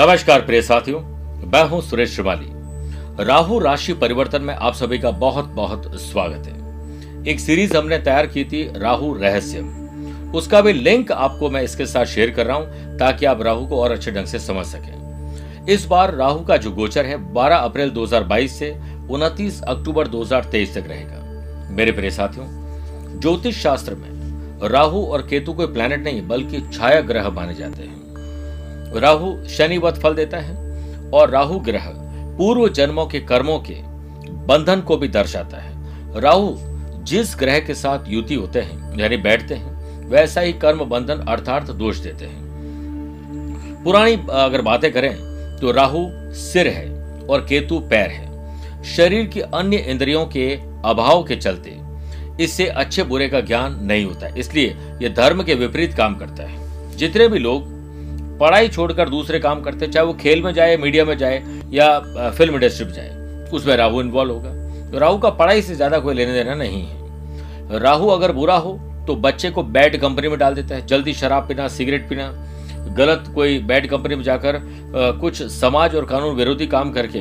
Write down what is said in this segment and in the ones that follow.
नमस्कार प्रिय साथियों, मैं हूँ सुरेश श्रिवाली। राहु राशि परिवर्तन में आप सभी का बहुत बहुत स्वागत है। एक सीरीज़ हमने तैयार की थी, राहु रहस्य उसका भी लिंक आपको मैं इसके साथ शेयर कर रहा हूँ, ताकि आप राहु को और अच्छे ढंग से समझ सकें। इस बार राहु का जो गोचर है 12 अप्रैल 2022 से 29 अक्टूबर 2023 तक रहेगा। मेरे प्रिय साथियों ज्योतिष शास्त्र में राहु और केतु कोई प्लैनेट नहीं, बल्कि छाया ग्रह माने जाते हैं। राहु शनिवत फल देता है और राहु ग्रह पूर्व जन्मों के कर्मों के बंधन को भी दर्शाता है। राहु जिस ग्रह के साथ युति होते हैं, यानी बैठते हैं, वैसा ही कर्म बंधन अर्थात दोष देते हैं। पुरानी अगर बातें करें तो राहु सिर है और केतु पैर है। शरीर की अन्य इंद्रियों के अभाव के चलते इससे अच्छे बुरे का ज्ञान नहीं होता, इसलिए यह धर्म के विपरीत काम करता है। जितने भी लोग पढ़ाई छोड़कर दूसरे काम करते, चाहे वो खेल में जाए, मीडिया में जाए, या फ़िल्म इंडस्ट्री में जाए, उसमें राहु इन्वॉल्व होगा। तो राहु का पढ़ाई से ज़्यादा कोई लेने देना नहीं है। राहु अगर बुरा हो तो बच्चे को बैड कंपनी में डाल देता है। जल्दी शराब पीना सिगरेट पीना, गलत कोई बैड कंपनी में जाकर कुछ समाज और कानून विरोधी काम करके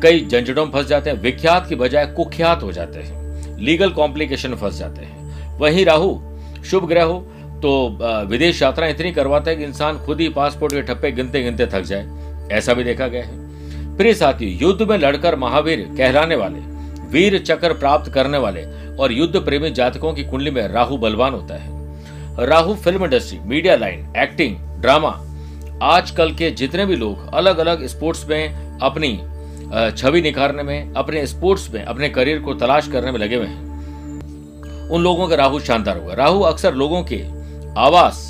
कई झंझटों में फंस जाते हैं। विख्यात की बजाय कुख्यात हो जाते हैं। लीगल कॉम्प्लिकेशन फंस जाते हैं। वही राहु, शुभ ग्रह हो तो विदेश यात्रा इतनी करवाता है कि इंसान खुद ही पासपोर्ट के ठप्पे गिनते गिनते थक जाए। ऐसा भी देखा गया है। प्रिय साथी युद्ध में लड़कर महावीर कहलाने वाले, वीर चक्र प्राप्त करने वाले और युद्ध प्रेमी जातकों की कुंडली में राहु बलवान होता है। Rahu film industry, media line, acting, drama, आजकल के जितने भी लोग अलग अलग स्पोर्ट्स में अपनी छवि निखारने में, अपने स्पोर्ट्स में, अपने करियर को तलाश करने में लगे हुए हैं। उन लोगों का राहु शानदार होगा। राहु अक्सर लोगों के आवास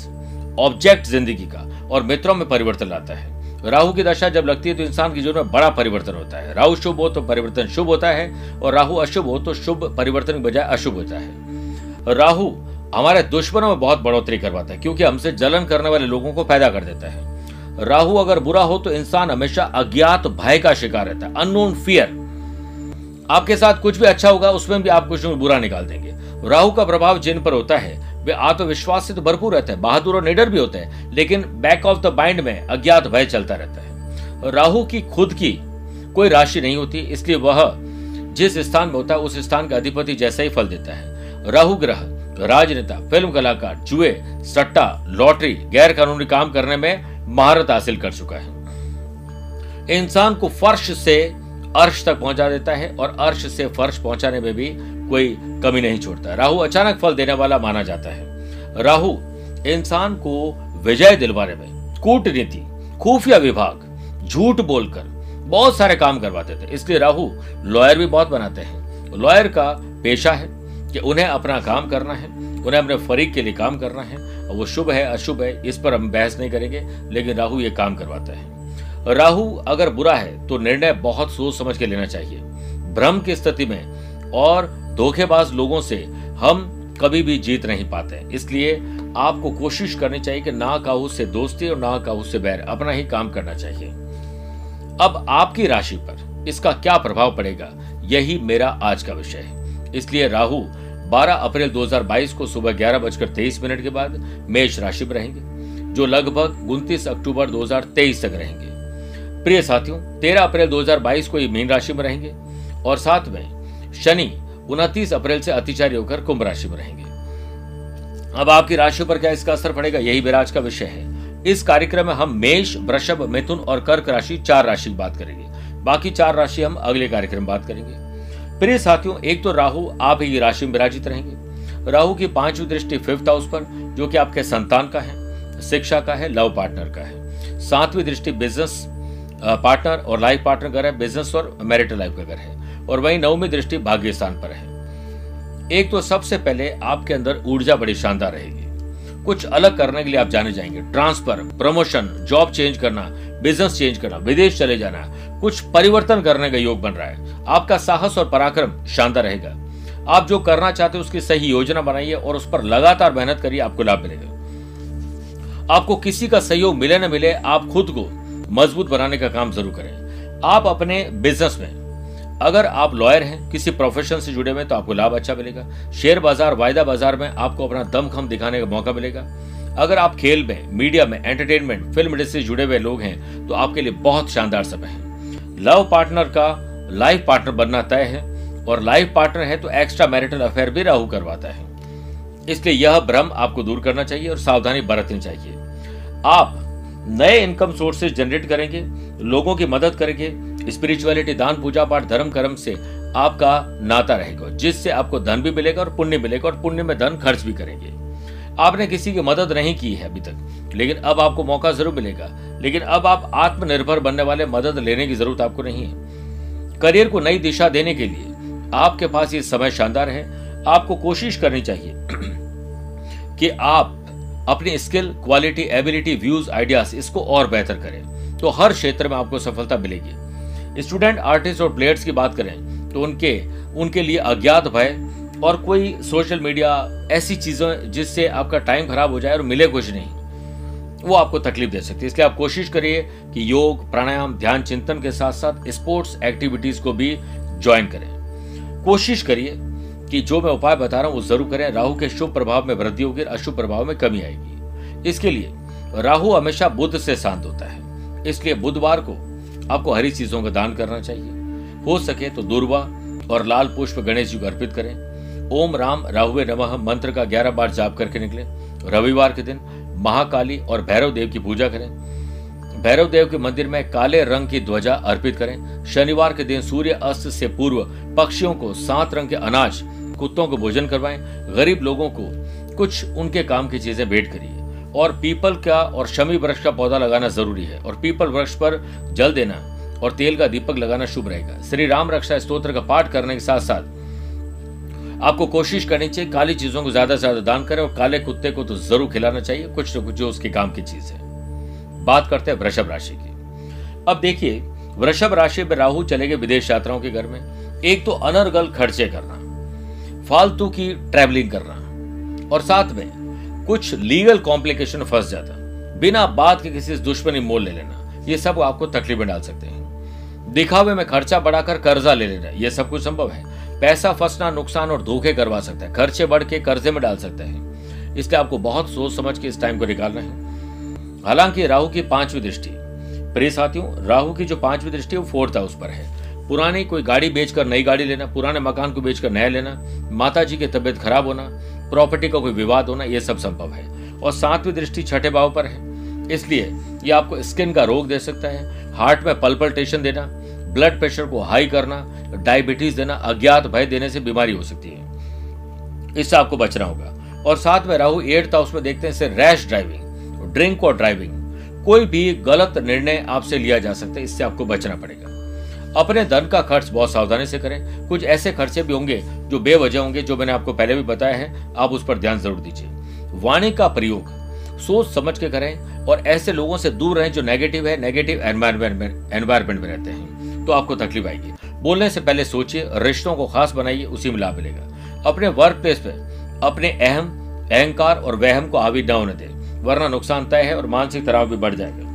ऑब्जेक्ट ज़िंदगी का और मित्रों में परिवर्तन लाता है। राहु की दशा जब लगती है तो इंसान के जीवन में बड़ा परिवर्तन होता है। राहु शुभ हो तो परिवर्तन शुभ होता है और राहु अशुभ हो तो शुभ परिवर्तन की बजाय अशुभ होता है। राहु हमारे दुश्मनों में बहुत बढ़ोतरी करवाता है क्योंकि हमसे जलन करने वाले लोगों को पैदा कर देता है। राहु अगर बुरा हो तो इंसान हमेशा अज्ञात भय का शिकार रहता है अननोन फियर आपके साथ कुछ भी अच्छा होगा, उसमें भी आप कुछ बुरा निकाल देंगे। राहु का प्रभाव जिन पर होता है वे आत्मविश्वास से तो भरपूर रहते हैं, बहादुर और निडर भी होते हैं, लेकिन बैक ऑफ़ द माइंड में अज्ञात भय चलता रहता है। राहु की खुद की कोई राशि नहीं होती, इसलिए वह जिस स्थान में होता है, उस स्थान का अधिपति जैसा ही फल देता है। राहु ग्रह, राजनेता फ़िल्म कलाकार, जुए, सट्टा लॉटरी गैर कानूनी काम करने में महारत हासिल कर चुका है। इंसान को फर्श से अर्श तक पहुँचा देता है और अर्श से फर्श पहुँचाने में भी कोई कमी नहीं छोड़ता। राहु अचानक फल देने वाला माना जाता है। राहु, इंसान को विजय दिलवाने में, कूटनीति, खुफिया विभाग, झूठ बोलकर बहुत सारे काम करवाते थे। इसलिए राहु लॉयर भी बहुत बनाते हैं। लॉयर का पेशा है कि उन्हें अपना काम करना है, उन्हें अपने फरीक के लिए काम करना है। वो शुभ है, अशुभ है, इस पर हम बहस नहीं करेंगे, लेकिन राहु ये काम करवाता है। राहु अगर बुरा है तो निर्णय बहुत सोच समझ के लेना चाहिए। भ्रम की स्थिति में और धोखेबाज लोगों से हम कभी भी जीत नहीं पाते। इसलिए आपको कोशिश करनी चाहिए कि ना काहू से दोस्ती और ना काहू से बैर, अपना ही काम करना चाहिए। अब आपकी राशि पर इसका क्या प्रभाव पड़ेगा, यही मेरा आज का विषय है। इसलिए राहु 12 अप्रैल 2022 को सुबह ग्यारह बजकर तेईस मिनट के बाद मेष राशि में रहेंगे, जो लगभग उनतीस अक्टूबर 2023 तक रहेंगे। प्रिय साथियों 13 अप्रैल 2022 को ये मीन राशि में रहेंगे और साथ में शनि उनतीस अप्रैल से अतिचारी होकर कुंभ राशि में रहेंगे। अब आपकी राशि पर क्या इसका असर पड़ेगा? यही विराज का विषय है। इस कार्यक्रम में हम मेष, वृषभ, मिथुन और कर्क राशि, चार राशि की बात करेंगे। बाकी चार राशि हम अगले कार्यक्रम बात करेंगे। प्रिय साथियों, एक तो राहु, आप ही राशि में विराजित रहेंगे। राहु की पांचवी दृष्टि फिफ्थ हाउस पर, जो कि आपके संतान का है, शिक्षा का है, लव पार्टनर का है। सातवीं दृष्टि बिज़नेस पार्टनर और लाइफ पार्टनर का है, बिज़नेस और मैरिटल लाइफ का घर है। और वहीं नवमी दृष्टि भाग्य स्थान पर है। एक तो सबसे पहले आपके अंदर ऊर्जा बड़ी शानदार रहेगी। कुछ अलग करने के लिए आप जाने जाएँगे। ट्रांसफ़र, प्रमोशन, जॉब चेंज करना, बिज़नेस चेंज करना, विदेश चले जाना, कुछ परिवर्तन करने का योग बन रहा है। आपका साहस और पराक्रम शानदार रहेगा। आप जो करना चाहते हैं, उसकी सही योजना बनाइए और उस पर लगातार मेहनत करिए, आपको लाभ मिलेगा। आपको किसी का सहयोग मिले न मिले, आप खुद को मज़बूत बनाने का काम ज़रूर करें। आप अपने बिज़नेस में अगर आप लॉयर हैं, किसी प्रोफेशन से जुड़े हुए तो आपको लाभ अच्छा मिलेगा। शेयर बाज़ार, वायदा बाज़ार में आपको अपना दमखम दिखाने का मौका मिलेगा। अगर आप खेल में मीडिया में एंटरटेनमेंट फ़िल्म इंडस्ट्री से जुड़े हुए लोग हैं तो आपके लिए बहुत शानदार समय है। लव पार्टनर का लाइफ पार्टनर बनना तय है, और लाइफ पार्टनर है तो एक्स्ट्रा मैरिटल अफेयर भी राहु करवाता है। इसलिए यह भ्रम आपको दूर करना चाहिए और सावधानी बरतनी चाहिए। आप नए इनकम सोर्सेज जनरेट करेंगे, लोगों की मदद करेंगे स्पिरिचुअलिटी दान, पूजा पाठ, धर्म, कर्म से आपका नाता रहेगा, जिससे आपको धन भी मिलेगा और पुण्य मिलेगा और पुण्य में धन खर्च भी करेंगे। आपने किसी की मदद नहीं की है अभी तक, लेकिन अब आपको मौका ज़रूर मिलेगा, लेकिन अब आप आत्मनिर्भर बनने वाले, मदद लेने की ज़रूरत आपको नहीं है। करियर को नई दिशा देने के लिए आपके पास ये समय शानदार है। आपको कोशिश करनी चाहिए कि आप अपनी skill, quality, ability, views, ideas, इसको और बेहतर करें तो हर क्षेत्र में आपको सफलता मिलेगी। स्टूडेंट, आर्टिस्ट और प्लेयर्स की बात करें तो उनके उनके लिए अज्ञात भय और कोई सोशल मीडिया ऐसी चीज़ें जिससे आपका टाइम खराब हो जाए और मिले कुछ नहीं, वो आपको तकलीफ़ दे सकती है। इसलिए आप कोशिश करिए कि योग, प्राणायाम, ध्यान, चिंतन के साथ साथ स्पोर्ट्स एक्टिविटीज़ को भी ज्वाइन करें। कोशिश करिए कि जो मैं उपाय बता रहा हूँ, वो ज़रूर करें। राहु के शुभ प्रभाव में वृद्धि होगी अशुभ प्रभाव में कमी आएगी। इसके लिए राहु हमेशा बुद्ध से शांत होता है। इसलिए बुधवार को आपको हरी चीज़ों का दान करना चाहिए। हो सके तो दुर्वा और लाल पुष्प गणेश जी को अर्पित करें। ओम राम, राहुवे नमः मंत्र का ग्यारह बार जाप करके निकले। रविवार के दिन महाकाली और भैरव देव की पूजा करें। भैरव देव के मंदिर में काले रंग की ध्वजा अर्पित करें। शनिवार के दिन सूर्य अस्त से पूर्व पक्षियों को सात रंग के अनाज, कुत्तों को भोजन करवाएँ। गरीब लोगों को कुछ उनके काम की चीज़ें भेंट करिए। और पीपल का और शमी वृक्ष का पौधा लगाना ज़रूरी है और पीपल वृक्ष पर जल देना और तेल का दीपक लगाना शुभ रहेगा। श्री राम रक्षा स्त्रोत्र का पाठ करने के साथ साथ आपको कोशिश करनी चाहिए, काली चीज़ों को ज़्यादा से ज़्यादा दान करें और काले कुत्ते को तो ज़रूर खिलाना चाहिए, कुछ ना कुछ जो उसके काम की चीज़ है। बात करते हैं वृषभ राशि की। अब देखिए, वृषभ राशि में राहु चले गए विदेश यात्राओं के घर में। एक तो अनर्गल खर्चे करना, फालतू की ट्रैवलिंग करना और साथ में कुछ लीगल कॉम्प्लिकेशन फंस जाता। बिना बात के किसी दुश्मनी मोल ले लेना। ये सब आपको तकलीफ़ में डाल सकते हैं। दिखावे में खर्चा बढ़ाकर कर्जा ले लेना यह सब कुछ संभव है। पैसा फंसना, नुकसान और धोखे करवा सकता है। खर्चे बढ़ के कर्जे में डाल सकते हैं। इसलिए आपको बहुत सोच समझ के इस टाइम को निकालना है। हालाँकि राहु की पांचवी दृष्टि। प्रिय साथियों, राहु की जो पांचवी दृष्टि है, वो फोर्थ हाउस पर है। पुरानी कोई गाड़ी बेचकर नई गाड़ी लेना, पुराने मकान को बेचकर नया लेना माता जी की तबियत खराब होना प्रॉपर्टी का कोई विवाद होना यह सब संभव है। और सातवीं दृष्टि छठे भाव पर है। इसलिए ये आपको स्किन का रोग दे सकता है, हार्ट में पल्पल्टेशन देना, ब्लड प्रेशर को हाई करना, डायबिटीज़ देना, अज्ञात भय देने से बीमारी हो सकती है। इससे आपको बचना होगा। और साथ में राहु, एट्थ हाउस में देखते हैं रैश ड्राइविंग, ड्रिंक और ड्राइविंग, कोई भी गलत निर्णय आपसे लिया जा सकता है, इससे आपको बचना पड़ेगा। अपने धन का खर्च बहुत सावधानी से करें। कुछ ऐसे खर्चे भी होंगे जो बेवजह होंगे, जो मैंने आपको पहले भी बताया है। आप उस पर ध्यान ज़रूर दीजिए। वाणी का प्रयोग। सोच समझ के करें और ऐसे लोगों से दूर रहें जो नेगेटिव है नेगेटिव एनवायरमेंट में रहते हैं। तो आपको तकलीफ़ आएगी। बोलने से पहले सोचिए, रिश्तों को खास बनाइए, उसी में लाभ मिलेगा। अपने वर्क प्लेस पे अपने अहम, अहंकार और वहम को हावी न होने दें, वरना नुकसान तय है और मानसिक तनाव भी बढ़ जाएगा।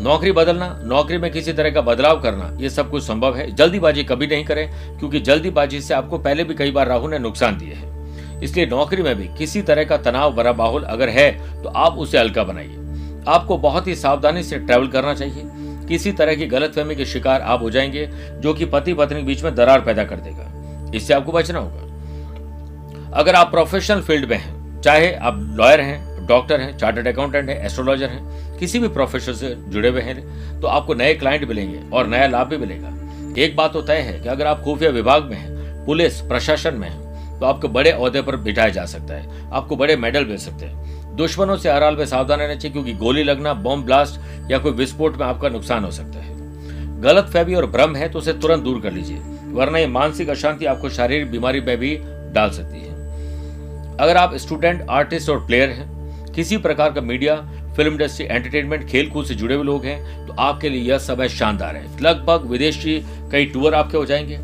नौकरी बदलना, नौकरी में किसी तरह का बदलाव करना, ये सब कुछ संभव है। जल्दीबाजी कभी नहीं करें, क्योंकि जल्दीबाजी से आपको पहले भी कई बार राहु ने नुकसान दिए हैं। इसलिए नौकरी में भी किसी तरह का तनाव भरा माहौल अगर है तो आप उसे हल्का बनाइए। आपको बहुत ही सावधानी से ट्रैवल करना चाहिए। किसी तरह की गलतफहमी के शिकार आप हो जाएँगे, जो कि पति पत्नी के बीच में दरार पैदा कर देगा। इससे आपको बचना होगा। अगर आप प्रोफेशनल फ़ील्ड में हैं, चाहे आप लॉयर हैं डॉक्टर हैं चार्टर्ड अकाउंटेंट हैं एस्ट्रोलॉजर हैं किसी भी प्रोफेशन से जुड़े हुए हैं तो आपको नए क्लाइंट मिलेंगे और नया लाभ भी मिलेगा। एक बात तो तय है कि अगर आप खुफिया विभाग में हैं, पुलिस, प्रशासन में हैं तो आपको बड़े अहदे पर बिठाया जा सकता है। आपको बड़े मेडल मिल सकते हैं। दुश्मनों से हर हाल में सावधान रहना चाहिए, क्योंकि गोली लगना बॉम्ब ब्लास्ट या कोई विस्फोट में आपका नुकसान हो सकता है। गलत फहमी और भ्रम है तो उसे तुरंत दूर कर लीजिए, वरना ये मानसिक अशांति आपको शारीरिक बीमारी में भी डाल सकती है। अगर आप स्टूडेंट आर्टिस्ट और प्लेयर हैं, किसी प्रकार का मीडिया फ़िल्म इंडस्ट्री एंटरटेनमेंट खेल कूद से जुड़े हुए लोग हैं तो आपके लिए यह समय शानदार है। लगभग विदेशी कई टूर आपके हो जाएँगे।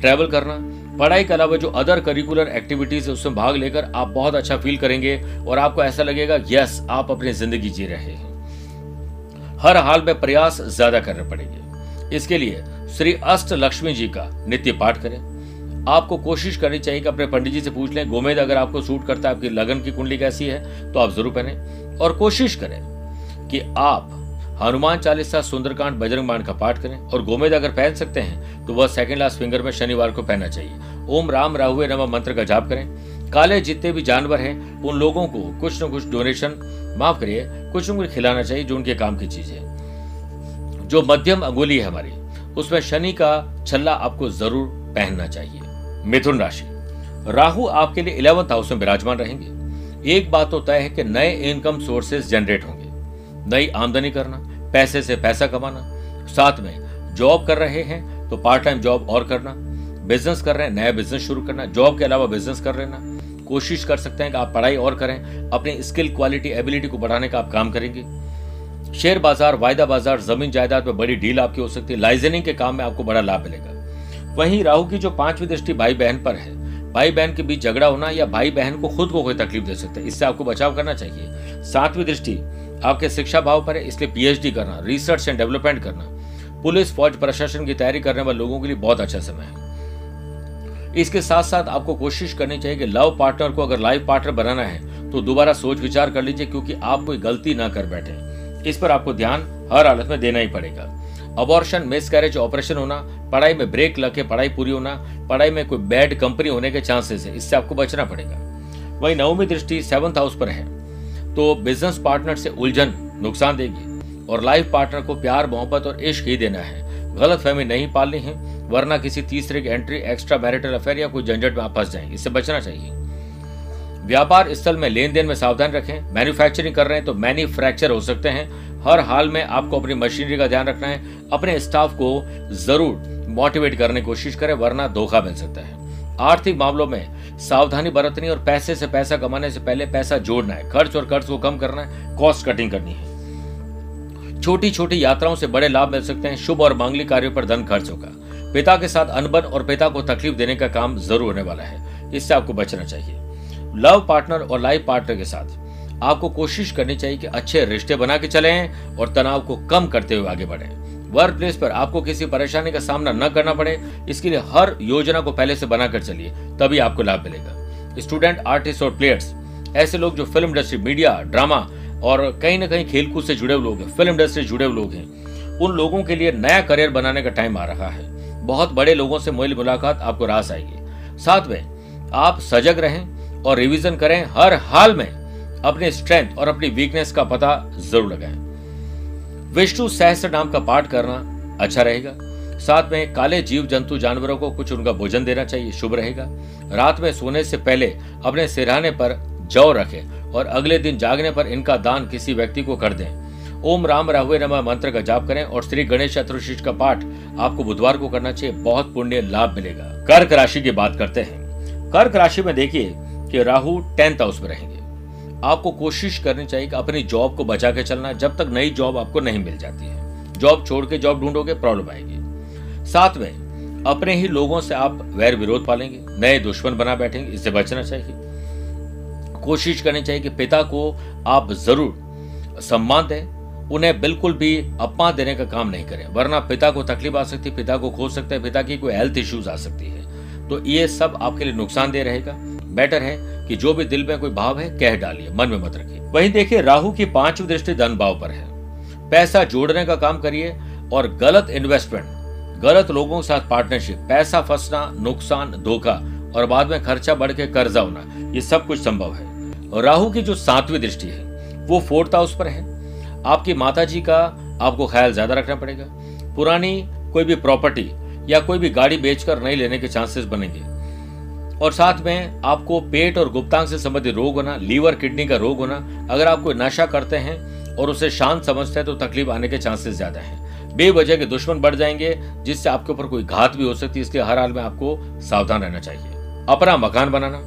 ट्रैवल करना, पढ़ाई के अलावा जो अदर करिकुलर एक्टिविटीज़ है, उसमें भाग लेकर आप बहुत अच्छा फील करेंगे और आपको ऐसा लगेगा यस आप अपनी ज़िंदगी जी रहे हैं। हर हाल में प्रयास ज़्यादा करने पड़ेंगे। इसके लिए श्री अष्ट लक्ष्मी जी का नित्य पाठ करें। आपको कोशिश करनी चाहिए कि अपने पंडित जी से पूछ लें, गोमेद, अगर आपको सूट करता है, आपकी लगन की कुंडली कैसी है? तो आप ज़रूर पहने। और कोशिश करें कि आप हनुमान चालीसा, सुंदरकांड, बजरंग बाण का पाठ करें और गोमेद अगर पहन सकते हैं तो वह सेकंड लास्ट फिंगर में शनिवार को पहनना चाहिए। ओम राम राहुए नम मंत्र का जाप करें। काले जितने भी जानवर हैं, उन लोगों को कुछ न कुछ डोनेशन माफ़ करिए, कुछ न कुछ खिलाना चाहिए जो उनके काम की चीज़ है। जो मध्यम अंगुली है हमारी, उसमें शनि का छल्ला आपको ज़रूर पहनना चाहिए। मिथुन राशि। राहु आपके लिए इलेवंथ हाउस में विराजमान रहेंगे। एक बात तो तय है कि नए इनकम सोर्सेज जनरेट होंगे। नई आमदनी करना, पैसे से पैसा कमाना, साथ में जॉब कर रहे हैं तो पार्ट टाइम जॉब और करना बिज़नेस कर रहे हैं, नया बिज़नेस शुरू करना जॉब के अलावा बिज़नेस कर लेना। कोशिश कर सकते हैं कि आप पढ़ाई और करें, अपनी स्किल क्वालिटी एबिलिटी को बढ़ाने का आप काम करेंगे। शेयर बाज़ार, वायदा बाज़ार, ज़मीन जायदाद में बड़ी डील आपकी हो सकती है लाइजनिंग के काम में आपको बड़ा लाभ मिलेगा। वहीं राहु की जो पांचवी दृष्टि भाई बहन पर है भाई बहन के बीच झगड़ा होना या भाई बहन को खुद को कोई तकलीफ़ दे सकता है, इससे आपको बचाव करना चाहिए। सातवीं दृष्टि, आपके शिक्षा भाव पर है, इसलिए पीएचडी करना रिसर्च एंड डेवलपमेंट करना। पुलिस, फौज, प्रशासन की तैयारी करने वाले लोगों के लिए बहुत अच्छा समय है। इसके साथ साथ आपको कोशिश करनी चाहिए कि लव पार्टनर को अगर लाइफ पार्टनर बनाना है तो दोबारा सोच विचार कर लीजिए, क्योंकि आप कोई गलती ना कर बैठे। इस पर आपको ध्यान हर हालत में देना ही पड़ेगा। अबॉर्शन मिस कैरेज ऑपरेशन होना, पढ़ाई में ब्रेक लगे, पढ़ाई पूरी होना, पढ़ाई में कोई बैड कंपनी होने के चांसेस है, इससे आपको बचना पड़ेगा। वही नवमी दृष्टि सेवंथ हाउस पर है। तो बिज़नेस पार्टनर से उलझन नुकसान देगी और लाइफ पार्टनर को प्यार, मोहब्बत और इश्क ही देना है। गलत फहमी नहीं पालनी है, वरना किसी तीसरे की एंट्री एक्स्ट्रा मैरिटल अफेयर या कोई झंझट में आप फंस जाएँगे इससे बचना चाहिए। व्यापार स्थल में लेन देन में सावधान रखें मैन्युफैक्चरिंग कर रहे हैं तो मैन्युफैक्चर हो सकते हैं हर हाल में आपको अपनी मशीनरी का ध्यान रखना है, अपने स्टाफ को ज़रूर मोटिवेट करने की कोशिश करें, वरना धोखा मिल सकता है। आर्थिक मामलों में सावधानी बरतनी और पैसे से पैसा कमाने से पहले पैसा जोड़ना है। खर्च और कर्ज को कम करना है कॉस्ट कटिंग करनी है। छोटी छोटी यात्राओं से बड़े लाभ मिल सकते हैं, शुभ और मांगलिक कार्यों पर धन खर्च होगा। पिता के साथ अनबन और पिता को तकलीफ़ देने का काम ज़रूर होने वाला है। इससे आपको बचना चाहिए। लव पार्टनर और लाइफ पार्टनर के साथ। आपको कोशिश करनी चाहिए कि अच्छे रिश्ते बना के चले और तनाव को कम करते हुए आगे बढ़े। वर्क प्लेस पर आपको किसी परेशानी का सामना न करना पड़े। इसके लिए हर योजना को पहले से बनाकर चलिए, तभी आपको लाभ मिलेगा। स्टूडेंट आर्टिस्ट और प्लेयर्स ऐसे लोग जो फ़िल्म इंडस्ट्री मीडिया ड्रामा और कहीं ना कहीं खेलकूद से जुड़े हुए लोग हैं फ़िल्म इंडस्ट्री से जुड़े हुए लोग हैं, उन लोगों के लिए नया करियर बनाने का टाइम आ रहा है। बहुत बड़े लोगों से मिल मुलाकात आपको रास आएगी। साथ में आप सजग रहें और रिवीजन करें। हर हाल में अपने स्ट्रेंथ और अपनी वीकनेस का पता ज़रूर लगाएँ। विष्णु सहस्त्र नाम का पाठ करना अच्छा रहेगा। साथ में काले जीव जंतु जानवरों को कुछ उनका भोजन देना चाहिए, शुभ रहेगा। रात में सोने से पहले अपने सिरहाने पर जौ रखें और अगले दिन जागने पर इनका दान किसी व्यक्ति को कर दें। ओम राम राहुए नमा मंत्र का जाप करें और श्री गणेश चतुर्शीष का पाठ आपको बुधवार को करना चाहिए। बहुत पुण्य लाभ मिलेगा। कर्क राशि की बात करते हैं। कर्क राशि में देखिए कि राहु टेंथ हाउस में रहेंगे। आपको कोशिश करनी चाहिए कि अपनी जॉब को बचा के चलना। जब तक नई जॉब आपको नहीं मिल जाती है। जॉब छोड़ के जॉब ढूंढोगे प्रॉब्लम आएगी। साथ में, अपने ही लोगों से आप वैर विरोध पालेंगे। नए दुश्मन बना बैठेंगे, इससे बचना चाहिए। कोशिश करनी चाहिए कि पिता को आप ज़रूर सम्मान दें। उन्हें बिल्कुल भी अपमान देने का काम नहीं करें, वरना पिता को तकलीफ़ आ सकती है पिता को खो सकते हैं, पिता की कोई हेल्थ इश्यूज़ आ सकती है। तो ये सब आपके लिए नुकसानदेह रहेगा। बेटर है कि जो भी दिल में कोई भाव है, कह डालिए, मन में मत रखिए। वहीं देखिए, राहु की पांचवी दृष्टि धन भाव पर है। पैसा जोड़ने का काम करिए और गलत इन्वेस्टमेंट गलत लोगों के साथ पार्टनरशिप पैसा फंसना, नुकसान, धोखा और बाद में खर्चा बढ़ के कर्जा होना ये सब कुछ संभव है। और राहु की जो सातवीं दृष्टि है, वो फोर्थ हाउस पर है। आपकी माता जी का आपको ख्याल ज़्यादा रखना पड़ेगा। पुरानी कोई भी प्रॉपर्टी या कोई भी गाड़ी बेचकर नहीं लेने के चांसेस बनेंगे। और साथ में आपको पेट और गुप्तांग से संबंधित रोग होना, लीवर, किडनी का रोग होना, अगर आप कोई नशा करते हैं और उसे शांत समझते हैं तो तकलीफ़ आने के चांसेस ज़्यादा है। बेवजह के दुश्मन बढ़ जाएँगे, जिससे आपके ऊपर कोई घात भी हो सकती है। इसलिए हर हाल में आपको सावधान रहना चाहिए। अपना मकान बनाना,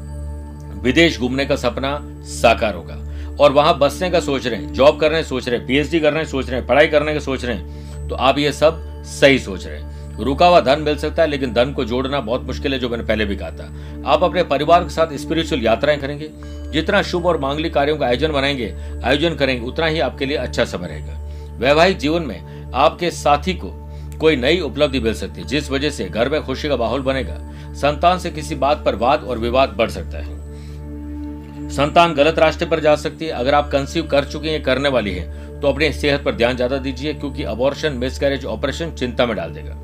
विदेश घूमने का सपना साकार होगा। और वहाँ बसने का सोच रहे हैं, जॉब करने सोच रहे हैं पीएचडी करने सोच रहे हैं, पढ़ाई करने का सोच रहे हैं तो आप ये सब सही सोच रहे हैं। रुका हुआ धन मिल सकता है, लेकिन धन को जोड़ना बहुत मुश्किल है, जो मैंने पहले भी कहा था। आप अपने परिवार के साथ स्पिरिचुअल यात्राएँ करेंगे। जितना शुभ और मांगलिक कार्यों का आयोजन बनाएँगे, आयोजन करेंगे, उतना ही आपके लिए अच्छा समय रहेगा। वैवाहिक जीवन में आपके साथी को कोई नई उपलब्धि मिल सकती है, जिस वजह से घर में खुशी का माहौल बनेगा। संतान से किसी बात पर वाद और विवाद बढ़ सकता है। संतान गलत रास्ते पर जा सकती है। अगर आप कंसीव कर चुके हैं, करने वाली है तो अपनी सेहत पर ध्यान ज़्यादा दीजिए, क्योंकि अबॉर्शन मिसकैरेज ऑपरेशन चिंता में डाल देगा।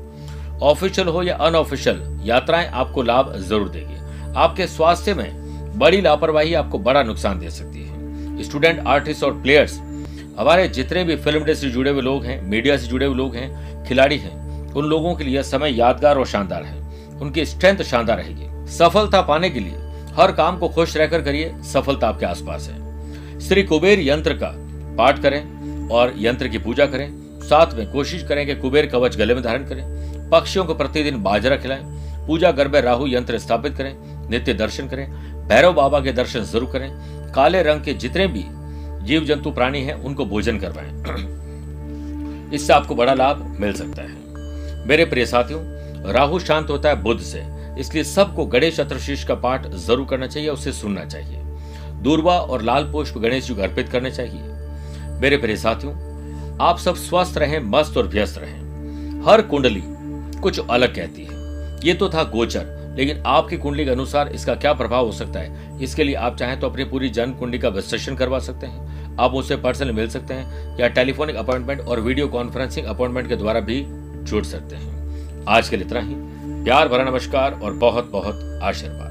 ऑफिशियल हो या अनऑफिशियल, यात्राएँ आपको लाभ ज़रूर देगी। आपके स्वास्थ्य में बड़ी लापरवाही आपको बड़ा नुकसान दे सकती है। स्टूडेंट, आर्टिस्ट और प्लेयर्स, हमारे जितने भी फ़िल्म इंडस्ट्री से जुड़े हुए लोग हैं, मीडिया से जुड़े हुए लोग हैं, खिलाड़ी हैं, उन लोगों के लिए समय यादगार और शानदार है। उनकी स्ट्रेंथ शानदार रहेगी। सफलता पाने के लिए हर काम को खुश रहकर करिए, सफलता आपके आसपास है। श्री कुबेर यंत्र का पाठ करें और यंत्र की पूजा करें। साथ में कोशिश करें कि कुबेर कवच गले में धारण करें। पक्षियों को प्रतिदिन बाजरा खिलाएँ, पूजा घर में राहु यंत्र स्थापित करें, नित्य दर्शन करें, भैरव बाबा के दर्शन ज़रूर करें, काले रंग के जितने भी जीव जंतु प्राणी हैं, उनको भोजन करवाएँ। इससे आपको बड़ा लाभ मिल सकता है। मेरे प्रिय साथियों, राहु शांत होता है बुद्ध से, इसलिए सबको गणेश चतुर्शीष का पाठ ज़रूर करना चाहिए उसे सुनना चाहिए। दूरवा और लाल पुष्प गणेश जी को अर्पित करने चाहिए। मेरे प्रिय साथियों, आप सब स्वस्थ रहें, मस्त और व्यस्त रहें। हर कुंडली कुछ अलग कहती है। ये तो था गोचर, लेकिन आपकी कुंडली के अनुसार इसका क्या प्रभाव हो सकता है? इसके लिए आप चाहें तो अपनी पूरी जन्म कुंडली का विश्लेषण करवा सकते हैं। आप मुझसे पर्सनल मिल सकते हैं या टेलीफोनिक अपॉइंटमेंट और वीडियो कॉन्फ्रेंसिंग अपॉइंटमेंट के द्वारा भी जुड़ सकते हैं। आज के लिए इतना ही। प्यार भरा नमस्कार और बहुत बहुत आशीर्वाद।